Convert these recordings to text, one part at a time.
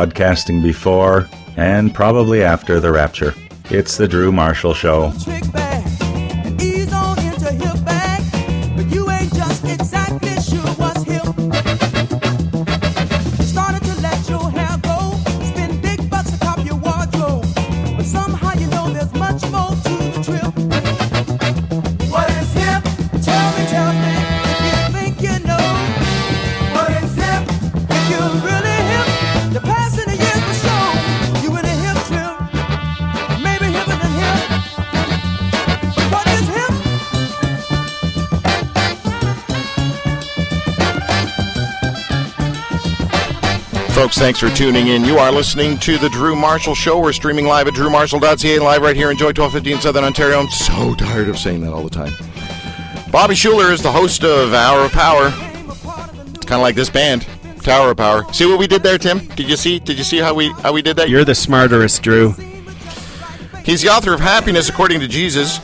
broadcasting before and probably after the rapture. It's the Drew Marshall Show. Folks, thanks for tuning in. You are listening to The Drew Marshall Show. We're streaming live at drewmarshall.ca, live right here in Joy 1250 in Southern Ontario. I'm so tired of saying that all the time. Bobby Schuller is the host of Hour of Power. It's kind of like this band, Tower of Power. See what we did there, Tim? Did you see? Did you see how we how we did that? You're the smarterest, Drew. He's the author of Happiness According to Jesus,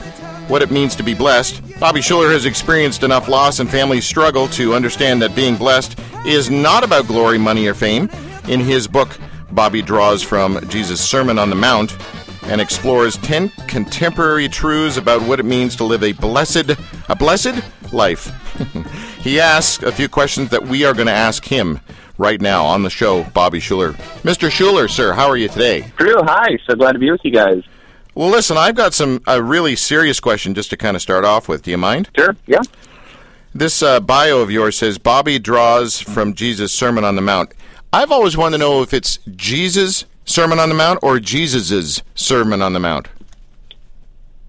What It Means to Be Blessed. Bobby Schuller has experienced enough loss and family struggle to understand that being blessed is not about glory, money, or fame. In his book, Bobby draws from Jesus' Sermon on the Mount and explores 10 contemporary truths about what it means to live a blessed a blessed life. he asks a few questions that we are going to ask him right now on the show, Bobby Schuller. Mr. Schuller, sir, how are you today? Drew, hi. So glad to be with you guys. Well, listen, I've got some a really serious question just to kind of start off with. Do you mind? Sure. Yeah. This uh, bio of yours says Bobby draws from Jesus' Sermon on the Mount. I've always wanted to know if it's Jesus' Sermon on the Mount or Jesus's Sermon on the Mount.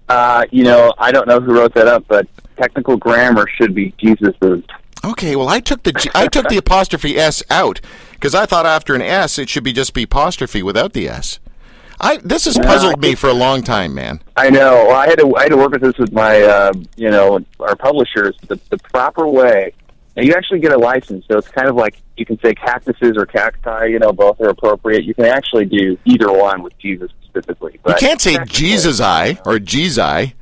Uh, you know, I don't know who wrote that up, but technical grammar should be Jesus's. Okay, well, I took the I took the apostrophe s out because I thought after an s it should be just be apostrophe without the s. I this has puzzled me for a long time, man. I know. Well, I had to I had to work with this with my uh, you know our publishers. The the proper way. Now you actually get a license, so it's kind of like you can say cactuses or cacti. You know, both are appropriate. You can actually do either one with Jesus specifically. You can't say Jesus I or Jesus.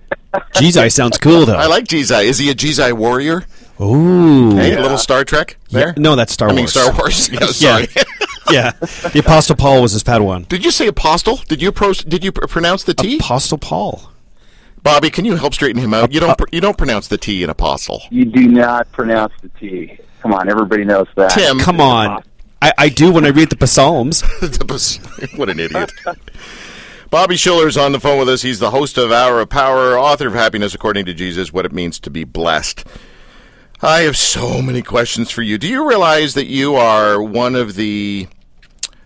Jesus sounds cool though. I like Jesus. Is he a Jesus warrior? Ooh. Hey, a little Star Trek there. No, that's Star I Wars. mean Star Wars. Yeah, sorry. yeah. The Apostle Paul was his Padawan. Did you say apostle? Did you pro- did you pr- pronounce the T? Apostle Paul. Bobby, can you help straighten him out? You don't uh, pr- you don't pronounce the T in apostle. You do not pronounce the T. Come on, everybody knows that. Tim, Come on. I, I do when I read the Psalms. what an idiot. Bobby Schuller's on the phone with us. He's the host of Hour of Power, author of Happiness According to Jesus, What It Means to Be Blessed. I have so many questions for you. Do you realize that you are one of the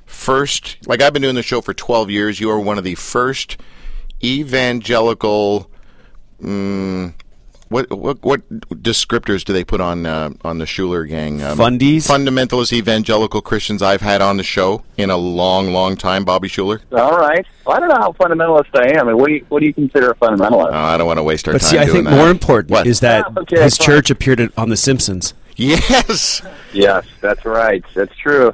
first, like I've been doing the show for 12 years, you are one of the first evangelical, mm, what, what what descriptors do they put on uh, on the Schuller gang? Um, Fundies? fundamentalist evangelical Christians I've had on the show in a long, long time. Bobby Schuller. All right. Well, I don't know how fundamentalist I am. I mean, what do you what do you consider a fundamentalist? Uh, I don't want to waste our But time. see, I think that. more important What? is that Ah, okay, his fine. church appeared on The Simpsons. yes. Yes, that's right. That's true.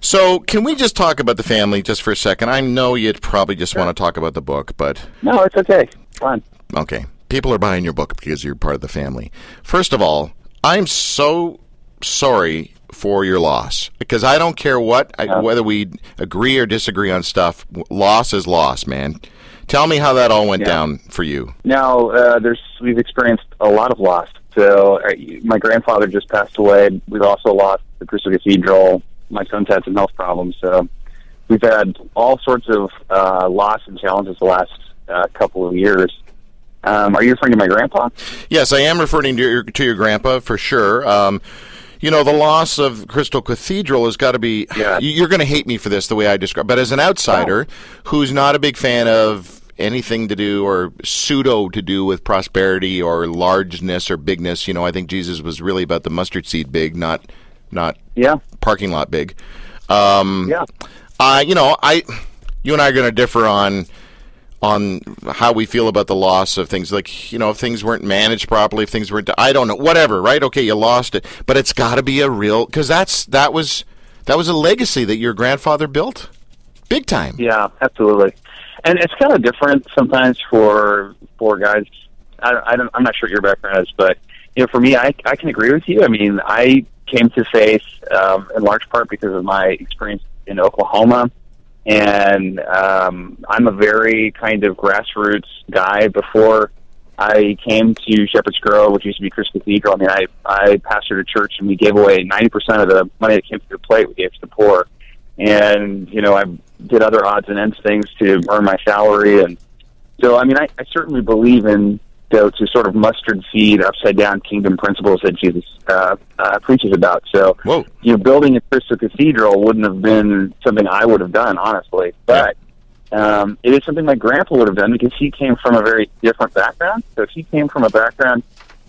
So, can we just talk about the family just for a second? I know you'd probably just want to talk about the book, but No, it's okay. Fine. okay. People are buying your book because you're part of the family. First of all, I'm so sorry for your loss because I don't care what I, whether we agree or disagree on stuff. Loss is loss, man. Tell me how that all went Yeah. down for you. Now, uh, there's we've experienced a lot of loss. So, uh, my grandfather just passed away. We've also lost the Crystal Cathedral. My son's had some health problems. So, we've had all sorts of uh, loss and challenges the last uh, couple of years. Um, are you referring to my grandpa? Yes, I am referring to your, to your grandpa for sure. Um, you know, the loss of Crystal Cathedral has got to be. Yeah. you- You're going to hate me for this, the way I describe. But as an outsider who's not a big fan of anything to do or pseudo to do with prosperity or largeness or bigness, you know, I think Jesus was really about the mustard seed big, not not Yeah. parking lot big. Um, Yeah. I, you know, I, you and I are going to differ on on how we feel about the loss of things. Like, you know, if things weren't managed properly, if things weren't, I don't know, whatever, right? Okay, you lost it, but it's got to be a real because that's that was that was a legacy that your grandfather built, big time. Yeah, absolutely. And it's kind of different sometimes for for guys. I, I don't, I'm not sure what your background is, but you know, for me, I I can agree with you. I mean, I came to faith um, in large part because of my experience in Oklahoma, and um, I'm a very kind of grassroots guy. Before I came to Shepherd's Grove, which used to be Crystal Cathedral, I mean, I I pastored a church, and we gave away 90% of the money that came through the plate. We gave to the poor, and you know, I did other odds and ends things to earn my salary, and so I mean, I, I certainly believe in to, to sort of mustard seed, upside down kingdom principles that Jesus uh, uh, preaches about. So, Whoa. you know, building a Crystal Cathedral wouldn't have been something I would have done, honestly. But um, it is something my grandpa would have done because he came from a very different background. So he came from a background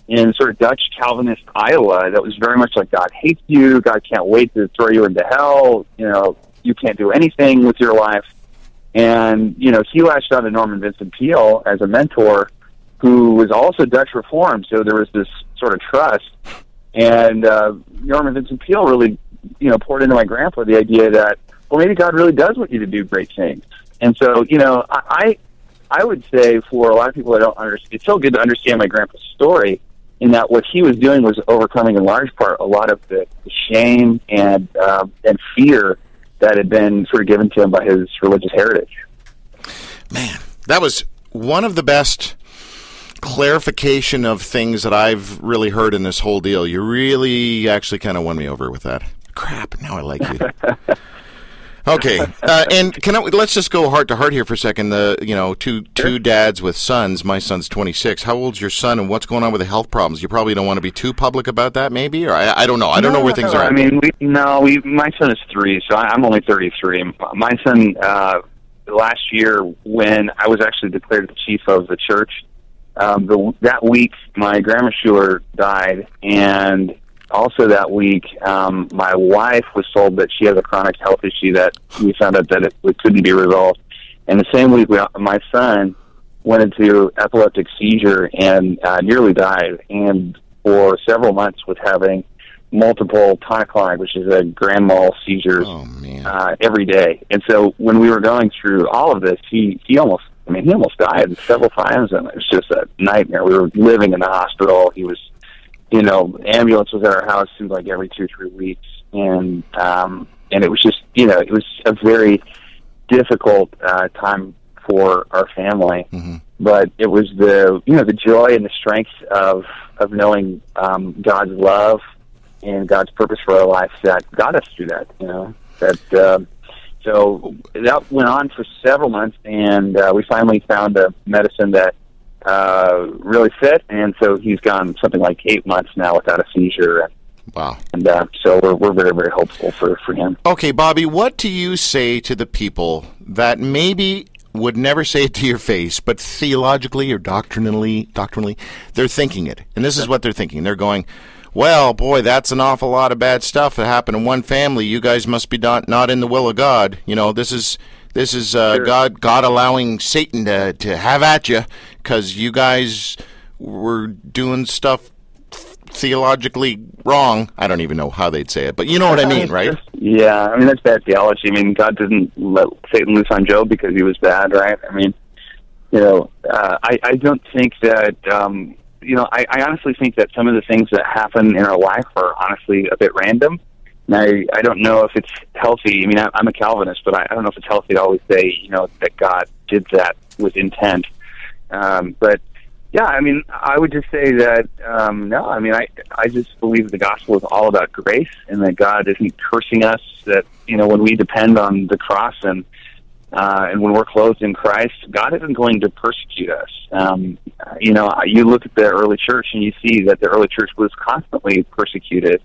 in sort of Dutch Calvinist Iowa that was very much like God hates you, God can't wait to throw you into hell, you know, you can't do anything with your life. And, you know, he latched on to Norman Vincent Peale as a mentor who was also Dutch Reformed. So there was this sort of trust. And uh, Norman Vincent Peale really, you know, poured into my grandpa the idea that, well, maybe God really does want you to do great things. And so, you know, I, I would say for a lot of people that don't understand, it's so good to understand my grandpa's story in that what he was doing was overcoming in large part a lot of the, the shame and uh, and fear that had been sort of given to him by his religious heritage. Man, that was one of the best clarification of things that I've really heard in this whole deal. You really actually kind of won me over with that. Crap, now I like you. Okay, uh, and can I, let's just go heart to heart here for a second. The you know two two dads with sons. My son's twenty six. How old's your son, and what's going on with the health problems? You probably don't want to be too public about that, maybe, or I, I don't know. I don't know where things no, are. I mean, we, no, we. My son is three, so I, I'm only 33. My son, uh, last year, when I was actually declared the chief of the church, um, the, that week my grandma Schuller died, and also that week um, my wife was told that she has a chronic health issue that we found out that it, it couldn't be resolved. And the same week, we, my son went into epileptic seizure and uh, nearly died, and for several months was having multiple tonic-clonic, which is a grand mal seizures oh man. uh, every day. And so when we were going through all of this, he he almost I mean he almost died several times, and it was just a nightmare. We were living in the hospital. He was, you know, ambulance was at our house seemed like every two three weeks, and um, and it was just you know it was a very difficult uh, time for our family. Mhm. But it was the you know the joy and the strength of of knowing um, God's love and God's purpose for our life that got us through that. You know that. Um, so that went on for several months, and uh, we finally found a medicine that uh, really fit. And so he's gone something like eight months now without a seizure, Wow. and uh, so we're we're very very hopeful for for him. Okay, Bobby, what do you say to the people that maybe would never say it to your face, but theologically or doctrinally, doctrinally, they're thinking it, and this is what they're thinking. They're going, "Well, boy, that's an awful lot of bad stuff that happened in one family. You guys must be not not in the will of God. You know, this is." This is uh, Sure. God, God allowing Satan to, to have at you because you guys were doing stuff theologically wrong. I don't even know how they'd say it, but you know what I mean, right? Yeah, I mean that's bad theology. I mean God didn't let Satan loose on Job because he was bad, right? I mean, you know, uh, I I don't think that um, you know I, I honestly think that some of the things that happen in our life are honestly a bit random. And I I don't know if it's healthy. I mean I, I'm a Calvinist, but I, I don't know if it's healthy to always say you know that God did that with intent. Um, but yeah, I mean, I would just say that um, no. I mean, I I just believe the gospel is all about grace, and that God isn't cursing us. That you know, when we depend on the cross and uh, and when we're clothed in Christ, God isn't going to persecute us. Um, you know, you look at the early church and you see that the early church was constantly persecuted.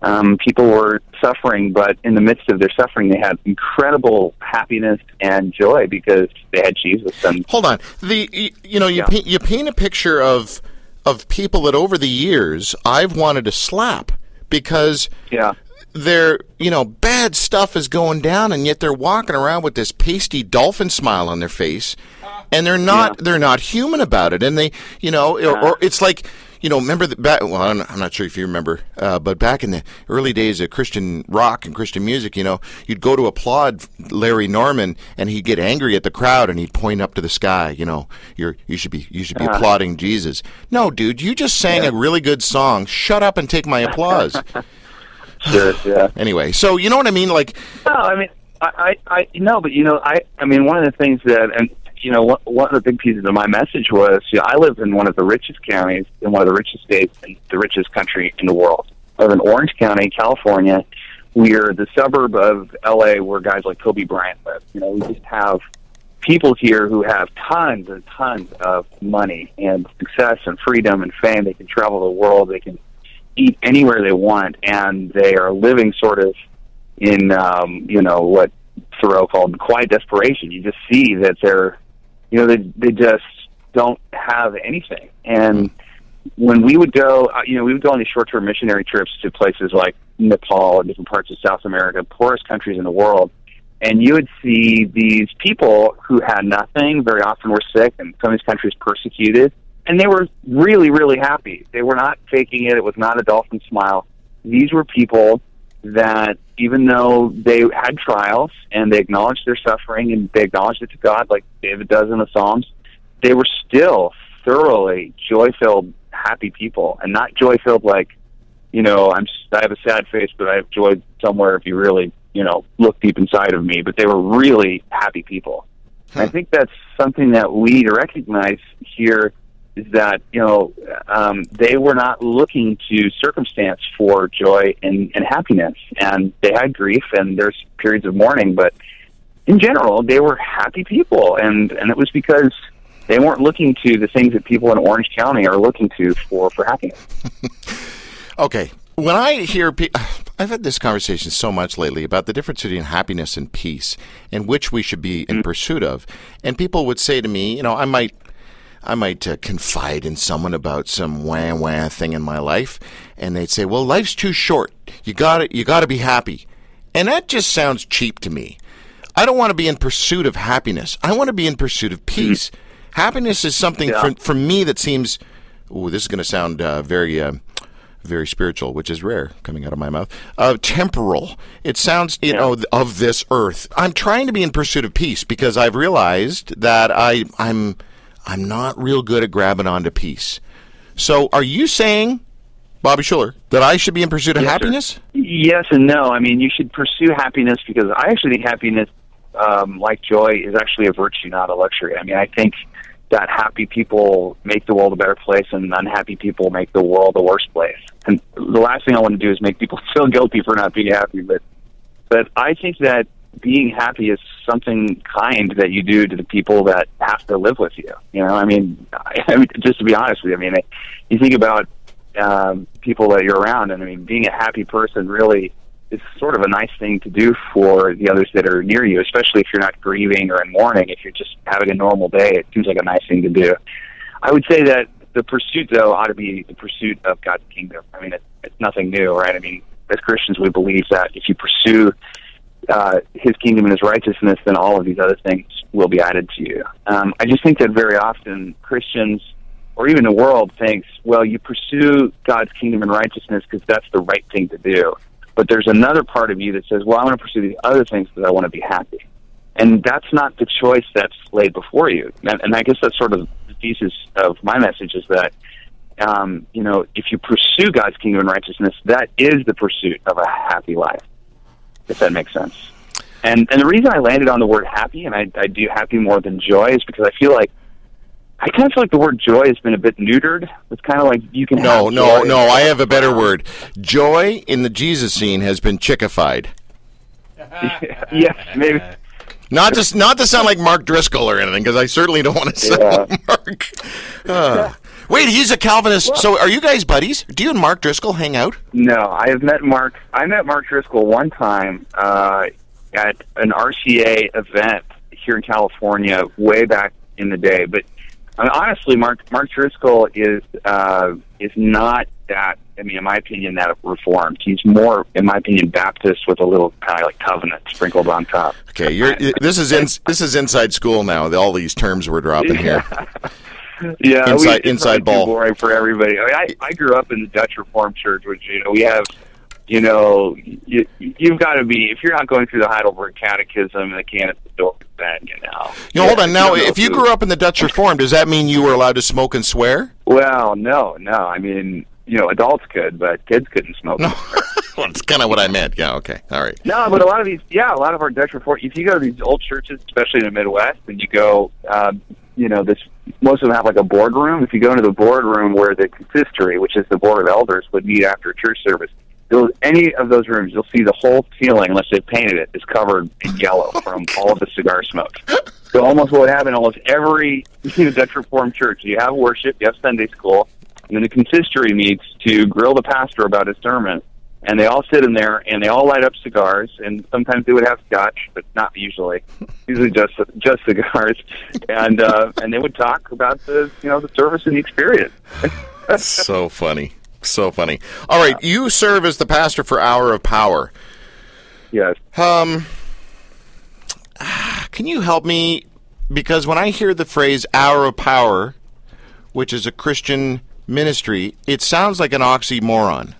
Um, people were suffering, but in the midst of their suffering, they had incredible happiness and joy because they had Jesus. And Hold on. The you know you Yeah. paint, you paint a picture of of people that over the years I've wanted to slap because yeah, they're you know bad stuff is going down and yet they're walking around with this pasty dolphin smile on their face and they're not Yeah. they're not human about it. And they you know or, or it's like you know remember the back well I'm, I'm not sure if you remember uh, but back in the early days of Christian rock and Christian music you know you'd go to applaud Larry Norman and he'd get angry at the crowd and he'd point up to the sky you know you're you should be you should be applauding Jesus. No dude you just sang a really good song. Shut up and take my applause sure, yeah. anyway so you know what I mean like No, I mean, I, I, I no, but you know, I, I mean, one of the things that, and you know, one, one of the big pieces of my message was, you know, I live in one of the richest counties in one of the richest states in the richest country in the world. I live in Orange County, California. We're the suburb of LA where guys like Kobe Bryant live. You know, we just have people here who have tons and tons of money and success and freedom and fame. They can travel the world. They can eat anywhere they want, and they are living sort of in um, you know what Thoreau called quiet desperation. You just see that they're you know they they just don't have anything. And when we would go, uh, you know, we would go on these short term missionary trips to places like Nepal and different parts of South America, poorest countries in the world. And you would see these people who had nothing, very often were sick, and some of these countries persecuted, and they were really, really happy. They were not faking it. It was not a dolphin smile. These were people that even though they had trials and they acknowledged their suffering and they acknowledged it to God, like David does in the Psalms, they were still thoroughly joy filled, happy people, and not joy filled like, you know, I'm I have a sad face, but I have joy somewhere. If you really, you know, look deep inside of me, but they were really happy people. And I think that's something that we need to recognize here that you know um, they were not looking to circumstance for joy and, and happiness, and they had grief and there's periods of mourning, but in general they were happy people, and and it was because they weren't looking to the things that people in Orange County are looking to for for happiness. Okay. When I hear, pe- I've had this conversation so much lately about the difference between happiness and peace, and which we should be in pursuit of. And people would say to me, you know, I might, I might uh, confide in someone about some wah wah thing in my life, and they'd say, "Well, life's too short. You got to, you got to be happy," and that just sounds cheap to me. I don't want to be in pursuit of happiness. I want to be in pursuit of peace. Happiness is something Yeah. for, for me that seems. Oh, this is going to sound uh, very. Uh, very spiritual, which is rare coming out of my mouth. Uh, temporal. It sounds, you know, of this earth. I'm trying to be in pursuit of peace because I've realized that I, I'm, I'm not real good at grabbing onto peace. So, are you saying, Bobby Schuller, that I should be in pursuit of Yes, sir. happiness? Yes and no. I mean, you should pursue happiness because I actually think happiness, um, like joy, is actually a virtue, not a luxury. I mean, I think that happy people make the world a better place, and unhappy people make the world a worse place. And the last thing I want to do is make people feel guilty for not being happy. But, but I think that being happy is something kind that you do to the people that have to live with you. You know, I mean, I, I mean just to be honest with you, I mean, you think about um, people that you're around, and I mean, being a happy person really is sort of a nice thing to do for the others that are near you, especially if you're not grieving or in mourning. If you're just having a normal day, it seems like a nice thing to do. I would say that the pursuit, though, ought to be the pursuit of God's kingdom. I mean, it, it's nothing new, right? I mean, as Christians, we believe that if you pursue uh, His kingdom and His righteousness, then all of these other things will be added to you. Um, I just think that very often Christians, or even the world, thinks, well, you pursue God's kingdom and righteousness because that's the right thing to do. But there's another part of you that says, well, I want to pursue these other things because I want to be happy. And that's not the choice that's laid before you. And, and I guess that's sort of the thesis of my message is that, um, you know, if you pursue God's kingdom and righteousness, that is the pursuit of a happy life, if that makes sense. And and the reason I landed on the word happy, and I, I do happy more than joy, is because I feel like I kind of feel like the word joy has been a bit neutered. It's kind of like you can No, no, no. I have a better word. Joy in the Jesus scene has been chickified. yes, maybe. Not to not to sound like Mark Driscoll or anything, because I certainly don't want to sound Yeah. like Mark. Uh, wait, he's a Calvinist. so, are you guys buddies? Do you and Mark Driscoll hang out? No, I have met Mark. I met Mark Driscoll one time uh, at an RCA event here in California, way back in the day. But I mean, honestly, Mark Mark Driscoll is uh, is not that. I mean, in my opinion, that reformed. He's more, in my opinion, Baptist with a little kind of like covenant sprinkled on top. Okay, you're. This is in, this is inside school now. All these terms we're dropping here. Yeah, Inside- inside ball. Boring for everybody. I, mean, I I grew up in the Dutch Reformed Church, which you know we have. You know, you, you've got to be if you're not going through the Heidelberg Catechism and the Canon of the Dort, then you know. You know, hold on. Now, if you grew up in the Dutch Reformed, does that mean you were allowed to smoke and swear? well, no, no. I mean, you know, adults could, but kids couldn't smoke. No. well, that's kind of what I meant. Yeah. Okay. All right. No, but a lot of these, yeah, a lot of our Dutch Reformed, If you go to these old churches, especially in the Midwest, and you go, um, you know, this most of them have like a boardroom. If you go into the boardroom where the consistory, which is the board of elders, would meet after church service, any of those rooms, you'll see the whole ceiling, unless they painted it, is covered in yellow from all of the cigar smoke. So almost what would happen almost every you know, Dutch Reformed church, you have worship, you have Sunday school, and then the consistory meets to grill the pastor about his sermon. And they all sit in there, and they all light up cigars, and sometimes they would have scotch, but not usually. Usually just just cigars, and uh, and they would talk about the you know the service and the experience. so funny. So funny. All right. You serve as the pastor for Hour of Power. yes. Um, can you help me? Because when I hear the phrase Hour of Power, which is a Christian ministry, it sounds like an oxymoron.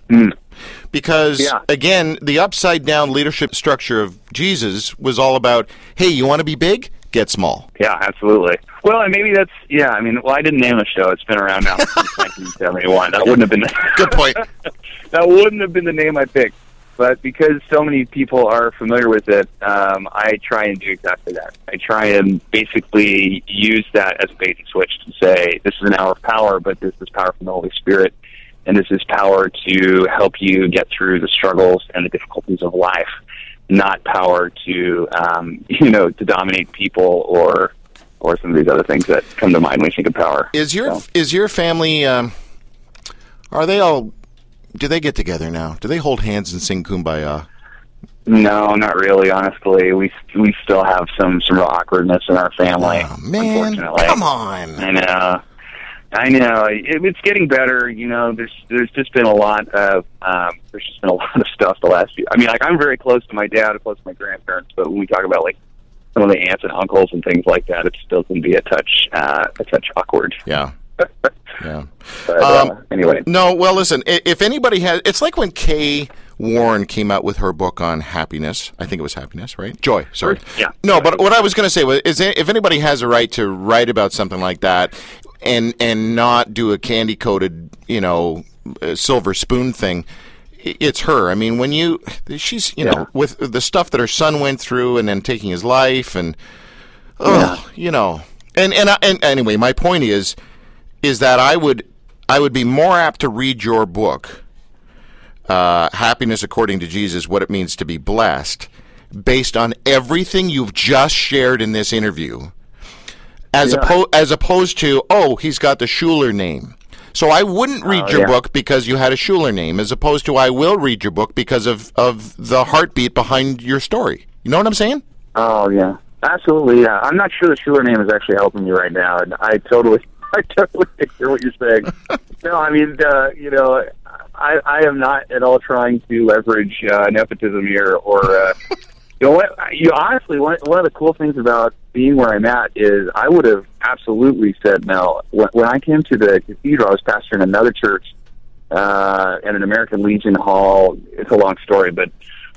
Because, Yeah. again, the upside down leadership structure of Jesus was all about hey, you want to be big? Get small. Yeah, absolutely. Well, and maybe that's yeah. I mean, well, I didn't name the show. It's been around now since 1971. That wouldn't have been Good point. that wouldn't have been the name I picked. But because so many people are familiar with it, um, I try and do exactly that. I try and basically use that as a bait and switch to say this is an hour of power, but this is power from the Holy Spirit, and this is power to help you get through the struggles and the difficulties of life, not power to um, you know to dominate people or or some of these other things that come to mind when you think of power. Is your So- is your family? Um, are they all? Do they get together now? Do they hold hands and sing "Kumbaya"? No, not really. Honestly, we we still have some some real awkwardness in our family. Oh, man, unfortunately. come on. I know, I know. It, it's getting better. You know, there's there's just been a lot of um, there's just been a lot of stuff the last few. I mean, like I'm very close to my dad, close to my grandparents, but when we talk about like some of the aunts and uncles and things like that, it still can be a touch uh, a touch awkward. Yeah, yeah. But Um, uh, anyway, No, well, listen. If anybody has, it's like when Kay Warren came out with her book on happiness. I think it was happiness, right? Joy. Sorry. Yeah. No, but what I was going to say was, is if anybody has a right to write about something like that, and and not do a candy coated, you know, uh, silver spoon thing. It's her. I mean, when you, she's, you know, with the stuff that her son went through, and then taking his life, and oh, you know, and and I- and anyway, my point is, is that I would I would be more apt to read your book, uh, Happiness According to Jesus: What It Means to Be Blessed, based on everything you've just shared in this interview, as Yeah. oppo- as opposed to oh he's got the Schuller name. So I wouldn't read Oh, your yeah. book because you had a Schuller name, as opposed to I will read your book because of of the heartbeat behind your story. You know what I'm saying? Oh yeah, absolutely. Yeah, I'm not sure the Schuller name is actually helping you right now, and I totally, I totally hear what you're saying. no, I mean, uh, you know, I, I am not at all trying to leverage uh, nepotism here, or uh, you know, what, you honestly, one, one of the cool things about being where I'm at is I would have absolutely said no. When, when I came to the cathedral, I was pastoring another church uh, at an American Legion Hall. It's a long story, but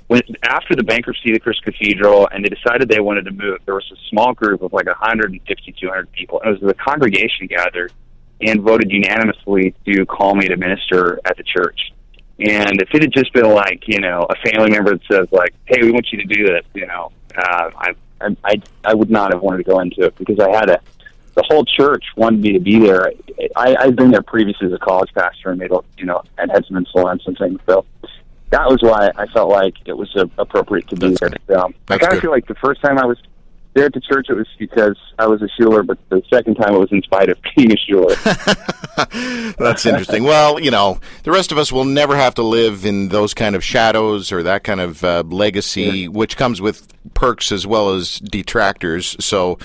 when after the bankruptcy of the Christ Cathedral, and they decided they wanted to move, there was a small group of like 150, 200 people, and it was the congregation gathered and voted unanimously to call me to minister at the church. And if it had just been like you know a family member that says like, "Hey, we want you to do this," you know, uh, I, I I I would not have wanted to go into it because I had a the whole church wanted me to be there. I, I've been there previously as a college pastor and made, you know, and had some influence and things. So that was why I felt like it was uh, appropriate to be That's there. Um, I kind of feel like the first time I was there at the church, it was because I was a Schuller, but the second time it was in spite of being a Schuller. That's interesting. well, you know, the rest of us will never have to live in those kind of shadows or that kind of uh, legacy, which comes with perks as well as detractors. So,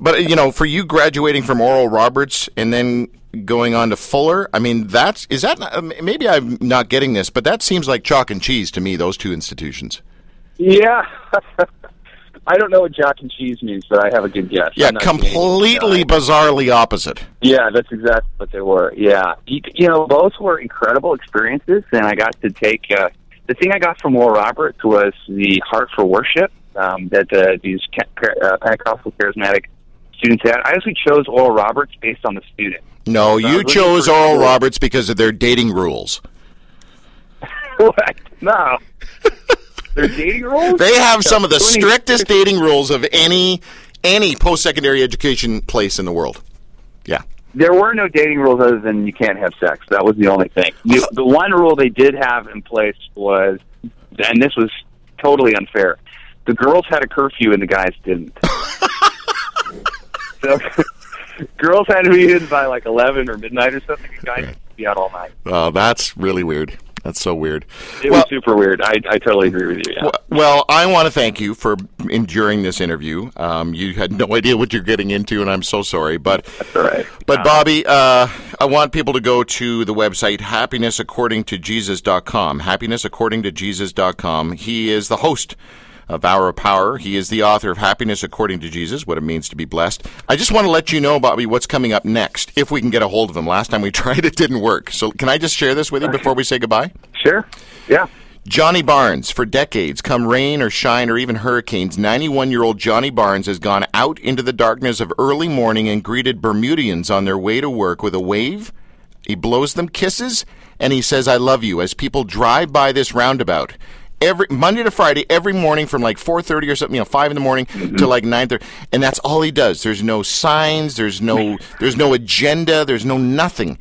but you know, for you graduating from Oral Roberts and then going on to Fuller, I mean, that's is that maybe I'm not getting this, but that seems like chalk and cheese to me. Those two institutions. yeah. I don't know what Jack and Cheese means, but I have a good guess. Yeah, completely so bizarrely opposite. Yeah, that's exactly what they were. Yeah, you, you know, both were incredible experiences, and I got to take. Uh, the thing I got from Oral Roberts was the heart for worship um, that uh, these uh, Pentecostal charismatic students had. I actually chose Oral Roberts based on the student. No, I you chose Oral. Roberts because of their dating rules. what? No. Their dating rules? They have some of the strictest dating rules of any any post secondary education place in the world. Yeah. There were no dating rules other than you can't have sex. That was the only thing. You, the one rule they did have in place was, and this was totally unfair. The girls had a curfew and the guys didn't. so, girls had to be in by like eleven or midnight or something. And guys had to be out all night. Oh, that's really weird. That's so weird. It Well- was super weird. I, I totally agree with you. Yeah. Well- Well, I want to thank you for enduring this interview. Um, you had no idea what you're getting into, and I'm so sorry. But That's all right. But Bobby, uh, I want people to go to the website happinessaccordingtojesus.com. Happinessaccordingtojesus.com. He is the host of Hour of Power. He is the author of Happiness According to Jesus: What It Means to Be Blessed. I just want to let you know, Bobby, what's coming up next. If we can get a hold of him. Last time we tried, it didn't work. So can I just share this with you before we say goodbye? Sure. Yeah. Johnny Barnes, for decades, come rain or shine or even hurricanes, 91 year old Johnny Barnes has gone out into the darkness of early morning and greeted Bermudians on their way to work with a wave. He blows them kisses and he says, I love you as people drive by this roundabout. Every Monday to Friday, every morning from like 4:30 or something, you know, five in the morning mm-hmm. to like 9:30, and that's all he does. There's no signs, there's no, there's no agenda, there's no nothing.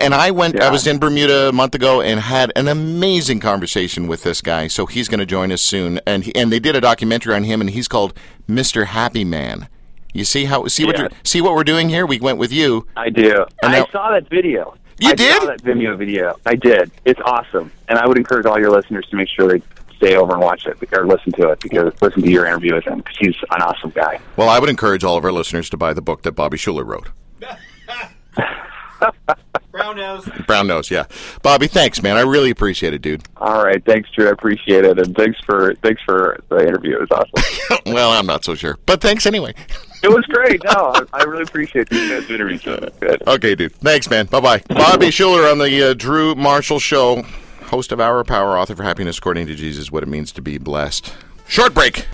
And I went, I was in Bermuda a month ago and had an amazing conversation with this guy. So he's going to join us soon. And he, and they did a documentary on him, and he's called Mr. Happy Man. You see how see what Yeah. you're, see what we're doing here? We went with you. I do. And I now- saw that video. You I did? saw that Vimeo video. I did. It's awesome, and I would encourage all your listeners to make sure they stay over and watch it or listen to it because listen to your interview with him because he's an awesome guy. Well, I would encourage all of our listeners to buy the book that Bobby Schuller wrote. Brown nose. Brown nose, yeah. Bobby, thanks, man. I really appreciate it, dude. All right, thanks, Drew. I appreciate it, and thanks for thanks for the interview. It was awesome. well, I'm not so sure, but thanks anyway. it was great. No, I, I really appreciate these guys' interviews. It good. Okay, dude. Thanks, man. Bye bye. Bobby Schuller on the uh, Drew Marshall Show, host of Hour of Power, author for Happiness According to Jesus, What It Means to Be Blessed. Short break.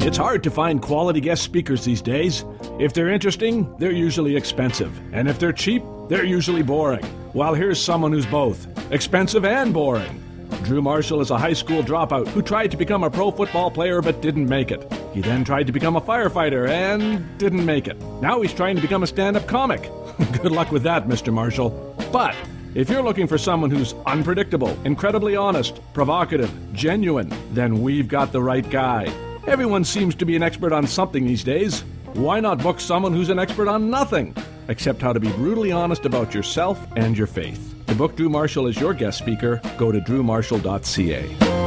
It's hard to find quality guest speakers these days. If they're interesting, they're usually expensive. And if they're cheap, they're usually boring. Well, here's someone who's both expensive and boring. Drew Marshall is a high school dropout who tried to become a pro football player but didn't make it. He then tried to become a firefighter and didn't make it. Now he's trying to become a stand up comic. Good luck with that, Mr. Marshall. But if you're looking for someone who's unpredictable, incredibly honest, provocative, genuine, then we've got the right guy. Everyone seems to be an expert on something these days. Why not book someone who's an expert on nothing? Except how to be brutally honest about yourself and your faith. To book Drew Marshall as your guest speaker, go to drewmarshall.ca.